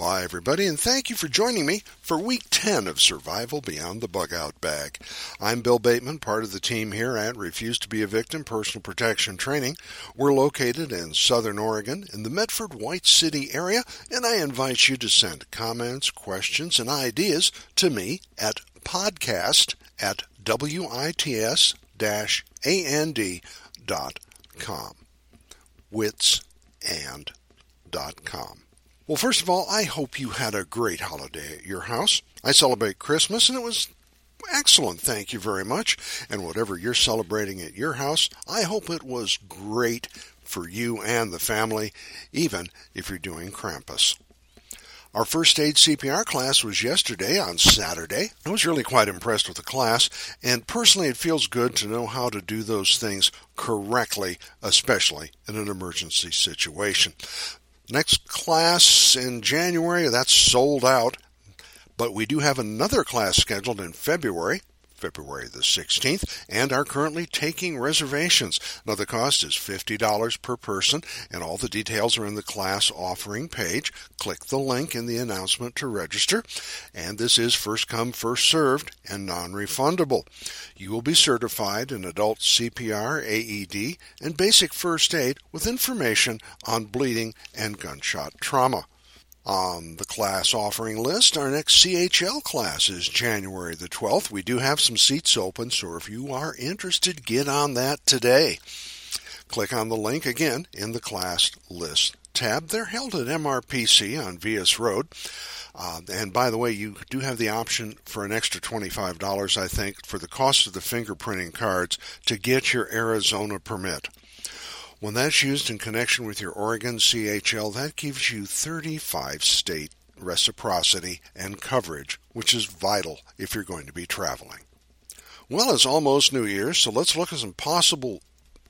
Why, everybody, and thank you for joining me for week 10 of Survival Beyond the Bug Out Bag. I'm Bill Bateman, part of the team here at Refuse to Be a Victim Personal Protection Training. We're located in Southern Oregon in the Medford White City area, and I invite you to send comments, questions, and ideas to me at podcast at wits and.com. Witsand.com. Well, first of all, I hope you had a great holiday at your house. I celebrate Christmas, and it was excellent. Thank you very much. And whatever you're celebrating at your house, I hope it was great for you and the family, even if you're doing Krampus. Our first aid CPR class was yesterday on Saturday. I was really quite impressed with the class, and personally, it feels good to know how to do those things correctly, especially in an emergency situation. Next class in January, that's sold out. But we do have another class scheduled in February. February the 16th, and are currently taking reservations. Now, the cost is $50 per person, and all the details are in the class offering page. Click the link in the announcement to register, and this is first come, first served, and non refundable. You will be certified in adult CPR, AED, and basic first aid with information on bleeding and gunshot trauma. On the class offering list, our next CHL class is January the 12th. We do have some seats open, so if you are interested, get on that today. Click on the link again in the class list tab. They're held at MRPC on Vilas Road. Uh, and by the way, you do have the option for an extra $25, I think, for the cost of the fingerprinting cards to get your Arizona permit. When that's used in connection with your Oregon CHL, that gives you 35 state reciprocity and coverage, which is vital if you're going to be traveling. Well, it's almost New Year's, so let's look at some possible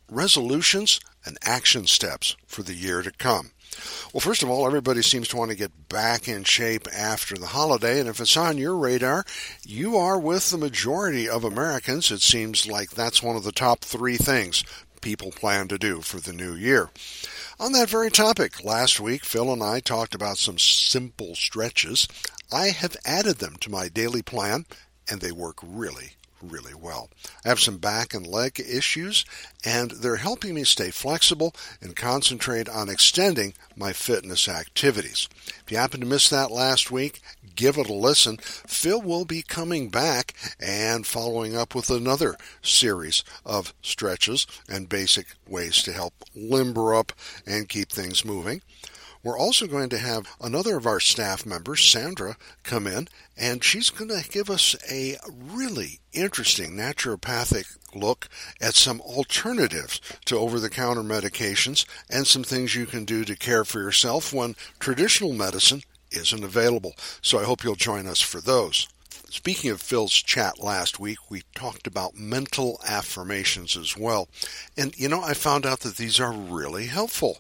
resolutions and action steps for the year to come. Well, first of all, everybody seems to want to get back in shape after the holiday, and if it's on your radar, you are with the majority of Americans. It seems like that's one of the top three things people plan to do for the new year. On that very topic, last week Phil and I talked about some simple stretches. I have added them to my daily plan, and they work really, really well. I have some back and leg issues, and they're helping me stay flexible and concentrate on extending my fitness activities. If you happen to miss that last week, give it a listen. Phil will be coming back and following up with another series of stretches and basic ways to help limber up and keep things moving. We're also going to have another of our staff members, Sandra, come in, and she's going to give us a really interesting naturopathic look at some alternatives to over the counter medications and some things you can do to care for yourself when traditional medicine isn't available. So I hope you'll join us for those. Speaking of Phil's chat last week, we talked about mental affirmations as well. And you know, I found out that these are really helpful.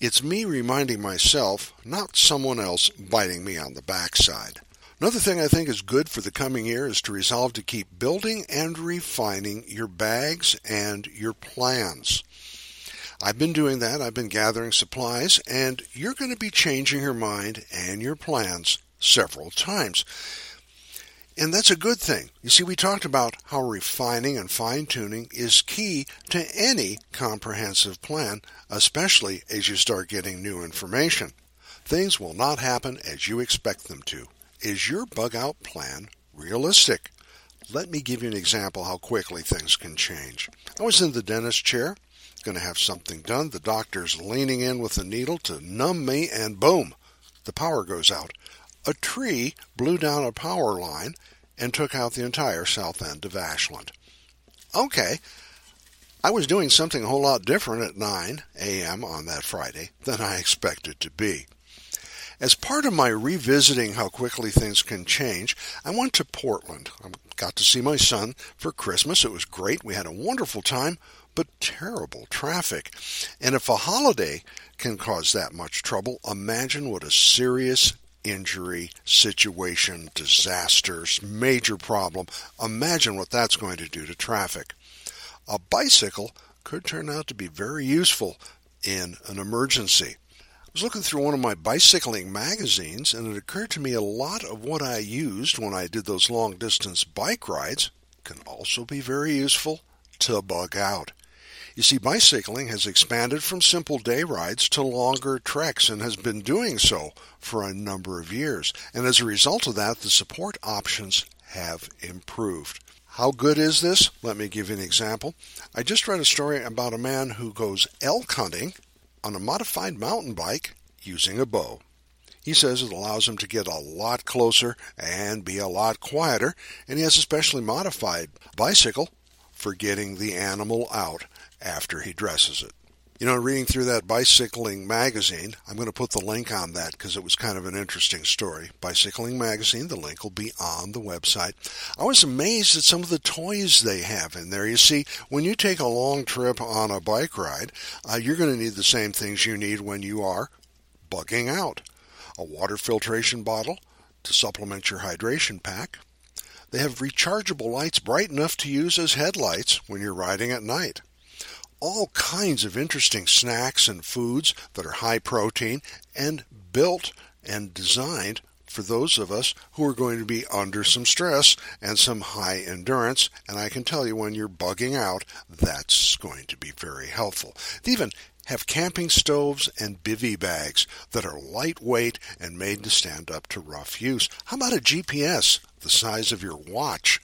It's me reminding myself, not someone else biting me on the backside. Another thing I think is good for the coming year is to resolve to keep building and refining your bags and your plans. I've been doing that. I've been gathering supplies, and you're going to be changing your mind and your plans several times. And that's a good thing. You see, we talked about how refining and fine tuning is key to any comprehensive plan, especially as you start getting new information. Things will not happen as you expect them to. Is your bug out plan realistic? Let me give you an example how quickly things can change. I was in the dentist chair going to have something done. The doctor's leaning in with a needle to numb me, and boom, the power goes out. A tree blew down a power line and took out the entire south end of Ashland. Okay, I was doing something a whole lot different at 9 a.m. on that Friday than I expected to be. As part of my revisiting how quickly things can change, I went to Portland. I got to see my son for Christmas. It was great. We had a wonderful time but terrible traffic. And if a holiday can cause that much trouble, imagine what a serious injury, situation, disasters, major problem. Imagine what that's going to do to traffic. A bicycle could turn out to be very useful in an emergency. I was looking through one of my bicycling magazines and it occurred to me a lot of what I used when I did those long distance bike rides can also be very useful to bug out. You see, bicycling has expanded from simple day rides to longer treks and has been doing so for a number of years. And as a result of that, the support options have improved. How good is this? Let me give you an example. I just read a story about a man who goes elk hunting on a modified mountain bike using a bow. He says it allows him to get a lot closer and be a lot quieter, and he has a specially modified bicycle for getting the animal out after he dresses it. You know, reading through that bicycling magazine, I'm going to put the link on that because it was kind of an interesting story. Bicycling magazine, the link will be on the website. I was amazed at some of the toys they have in there. You see, when you take a long trip on a bike ride, uh, you're going to need the same things you need when you are bugging out a water filtration bottle to supplement your hydration pack. They have rechargeable lights bright enough to use as headlights when you're riding at night all kinds of interesting snacks and foods that are high protein and built and designed for those of us who are going to be under some stress and some high endurance. And I can tell you when you're bugging out, that's going to be very helpful. They even have camping stoves and bivy bags that are lightweight and made to stand up to rough use. How about a GPS the size of your watch?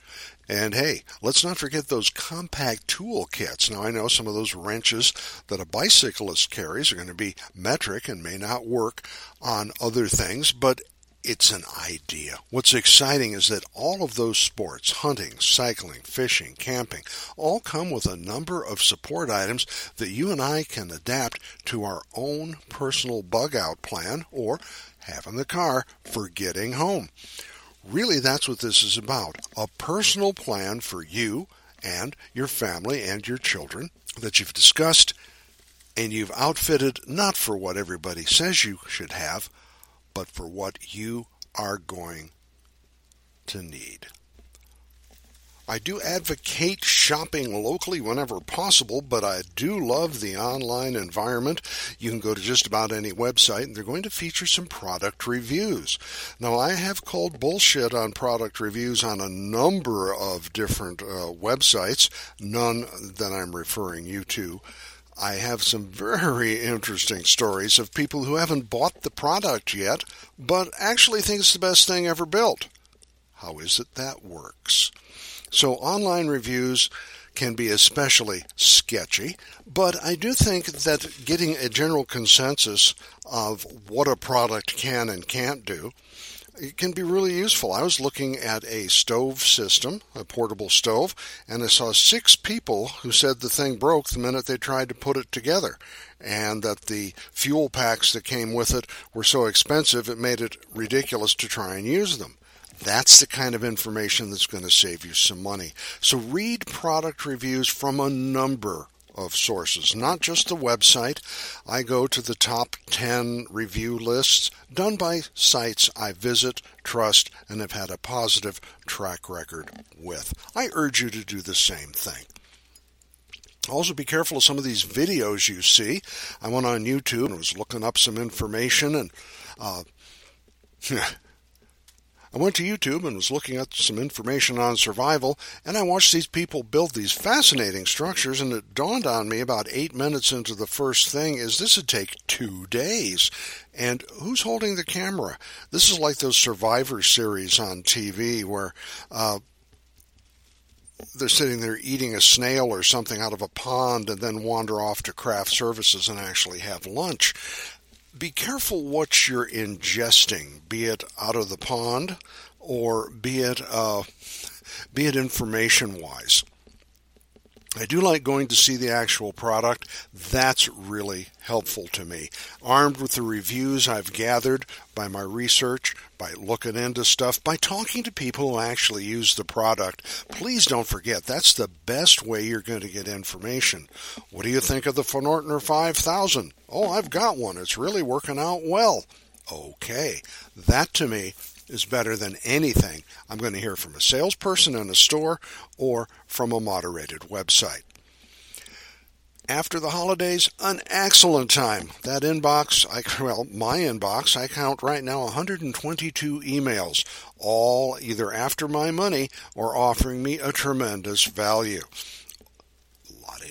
And hey, let's not forget those compact tool kits. Now, I know some of those wrenches that a bicyclist carries are going to be metric and may not work on other things, but it's an idea. What's exciting is that all of those sports, hunting, cycling, fishing, camping, all come with a number of support items that you and I can adapt to our own personal bug out plan or have in the car for getting home. Really, that's what this is about a personal plan for you and your family and your children that you've discussed and you've outfitted not for what everybody says you should have, but for what you are going to need. I do advocate shopping locally whenever possible, but I do love the online environment. You can go to just about any website and they're going to feature some product reviews. Now, I have called bullshit on product reviews on a number of different uh, websites, none that I'm referring you to. I have some very interesting stories of people who haven't bought the product yet, but actually think it's the best thing ever built. How is it that works? So online reviews can be especially sketchy, but I do think that getting a general consensus of what a product can and can't do it can be really useful. I was looking at a stove system, a portable stove, and I saw six people who said the thing broke the minute they tried to put it together, and that the fuel packs that came with it were so expensive it made it ridiculous to try and use them. That's the kind of information that's going to save you some money. So read product reviews from a number of sources, not just the website. I go to the top 10 review lists done by sites I visit, trust, and have had a positive track record with. I urge you to do the same thing. Also, be careful of some of these videos you see. I went on YouTube and was looking up some information and uh, I went to YouTube and was looking at some information on survival, and I watched these people build these fascinating structures, and it dawned on me about eight minutes into the first thing is this would take two days. And who's holding the camera? This is like those Survivor series on TV where uh, they're sitting there eating a snail or something out of a pond and then wander off to craft services and actually have lunch be careful what you're ingesting, be it out of the pond or be it uh, be it information wise. I do like going to see the actual product. That's really helpful to me. Armed with the reviews I've gathered by my research, by looking into stuff, by talking to people who actually use the product, please don't forget that's the best way you're going to get information. What do you think of the Fornortner 5000? Oh, I've got one. It's really working out well. Okay. That to me is better than anything I'm going to hear from a salesperson in a store or from a moderated website. after the holidays, an excellent time. That inbox, I, well, my inbox, I count right now 122 emails, all either after my money or offering me a tremendous value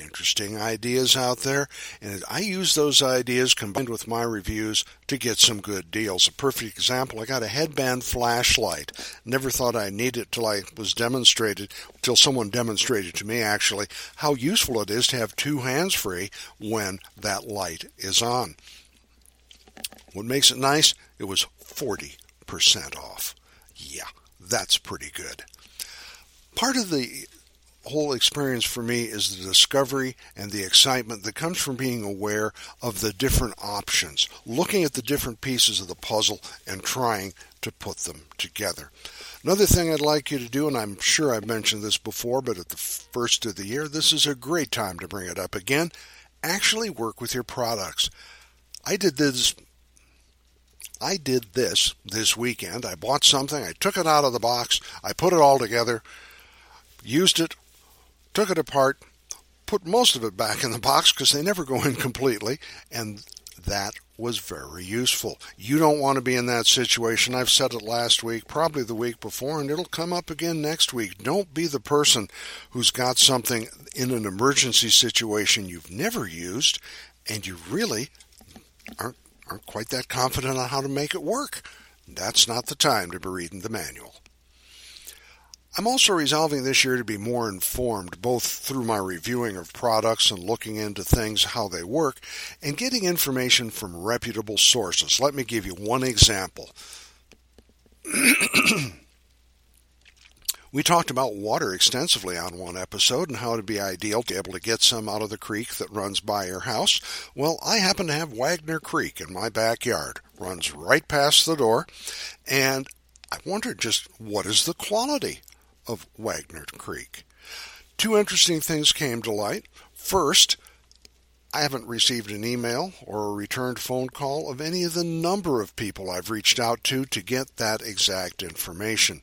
interesting ideas out there, and I use those ideas combined with my reviews to get some good deals. A perfect example, I got a headband flashlight. Never thought I needed it till I was demonstrated, till someone demonstrated to me actually how useful it is to have two hands free when that light is on. What makes it nice? It was 40% off. Yeah, that's pretty good. Part of the whole experience for me is the discovery and the excitement that comes from being aware of the different options, looking at the different pieces of the puzzle and trying to put them together. Another thing I'd like you to do, and I'm sure I've mentioned this before, but at the first of the year, this is a great time to bring it up again. Actually work with your products. I did this I did this this weekend. I bought something, I took it out of the box, I put it all together, used it, took it apart, put most of it back in the box because they never go in completely, and that was very useful. You don't want to be in that situation. I've said it last week, probably the week before, and it'll come up again next week. Don't be the person who's got something in an emergency situation you've never used and you really aren't, aren't quite that confident on how to make it work. That's not the time to be reading the manual. I'm also resolving this year to be more informed, both through my reviewing of products and looking into things, how they work, and getting information from reputable sources. Let me give you one example. we talked about water extensively on one episode and how it would be ideal to be able to get some out of the creek that runs by your house. Well, I happen to have Wagner Creek in my backyard. Runs right past the door, and I wondered just what is the quality of Wagner Creek. Two interesting things came to light. First, I haven't received an email or a returned phone call of any of the number of people I've reached out to to get that exact information.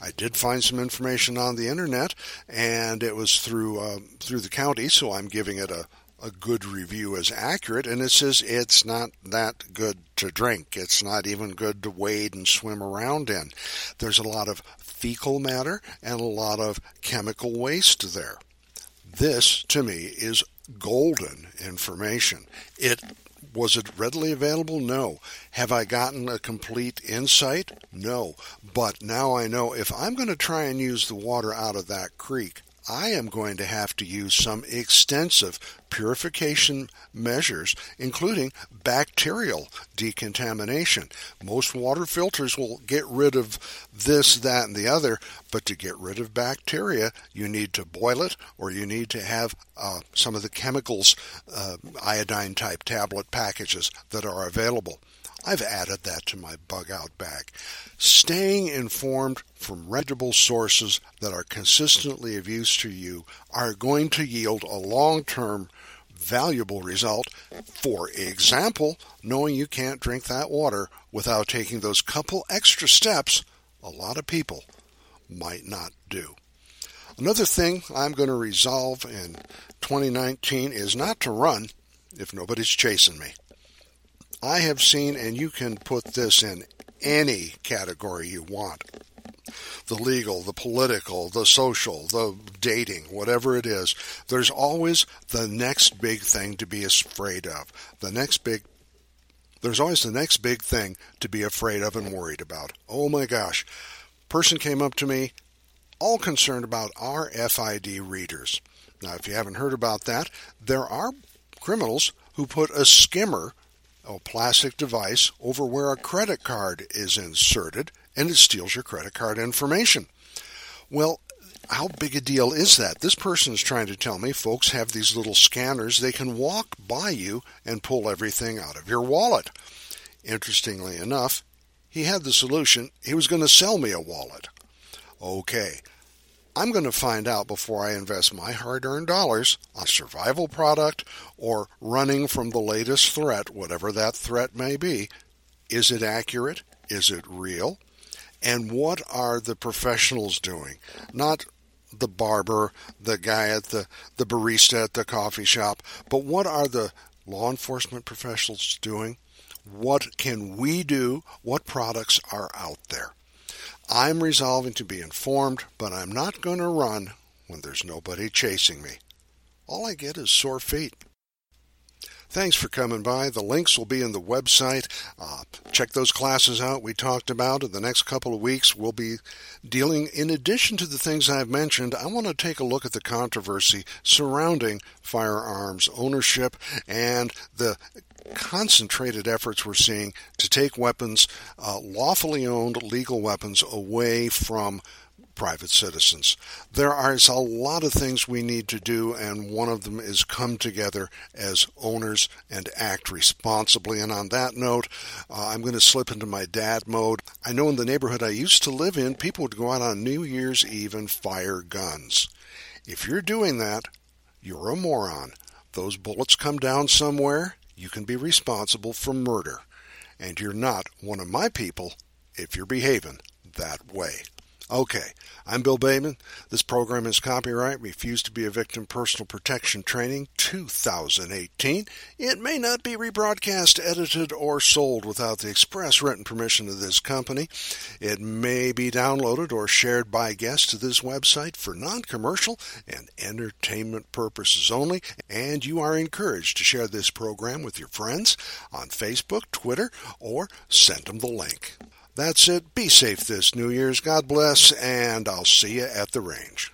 I did find some information on the internet, and it was through uh, through the county, so I'm giving it a, a good review as accurate. And it says it's not that good to drink. It's not even good to wade and swim around in. There's a lot of fecal matter and a lot of chemical waste there. This, to me, is golden information. It was it readily available? No. Have I gotten a complete insight? No. But now I know if I'm going to try and use the water out of that creek, I am going to have to use some extensive purification measures, including bacterial decontamination. Most water filters will get rid of this, that, and the other, but to get rid of bacteria, you need to boil it or you need to have uh, some of the chemicals, uh, iodine type tablet packages that are available. I've added that to my bug out bag. Staying informed from reputable sources that are consistently of use to you are going to yield a long term valuable result. For example, knowing you can't drink that water without taking those couple extra steps a lot of people might not do. Another thing I'm going to resolve in 2019 is not to run if nobody's chasing me. I have seen, and you can put this in any category you want the legal, the political, the social, the dating, whatever it is, there's always the next big thing to be afraid of. The next big there's always the next big thing to be afraid of and worried about. Oh my gosh. Person came up to me all concerned about RFID readers. Now, if you haven't heard about that, there are criminals who put a skimmer a plastic device over where a credit card is inserted and it steals your credit card information. Well, how big a deal is that? This person is trying to tell me folks have these little scanners. They can walk by you and pull everything out of your wallet. Interestingly enough, he had the solution. He was going to sell me a wallet. Okay, I'm going to find out before I invest my hard earned dollars on a survival product or running from the latest threat, whatever that threat may be. Is it accurate? Is it real? And what are the professionals doing? Not the barber, the guy at the, the barista at the coffee shop, but what are the law enforcement professionals doing? What can we do? What products are out there? I'm resolving to be informed, but I'm not going to run when there's nobody chasing me. All I get is sore feet. Thanks for coming by. The links will be in the website. Uh, check those classes out we talked about. In the next couple of weeks, we'll be dealing, in addition to the things I've mentioned, I want to take a look at the controversy surrounding firearms ownership and the concentrated efforts we're seeing to take weapons, uh, lawfully owned legal weapons, away from private citizens. There are a lot of things we need to do, and one of them is come together as owners and act responsibly. And on that note, uh, I'm going to slip into my dad mode. I know in the neighborhood I used to live in, people would go out on New Year's Eve and fire guns. If you're doing that, you're a moron. Those bullets come down somewhere, you can be responsible for murder. And you're not one of my people if you're behaving that way. Okay, I'm Bill Bateman. This program is copyright Refuse to be a Victim Personal Protection Training 2018. It may not be rebroadcast, edited, or sold without the express written permission of this company. It may be downloaded or shared by guests to this website for non commercial and entertainment purposes only, and you are encouraged to share this program with your friends on Facebook, Twitter, or send them the link. That's it. Be safe this New Year's. God bless, and I'll see you at the range.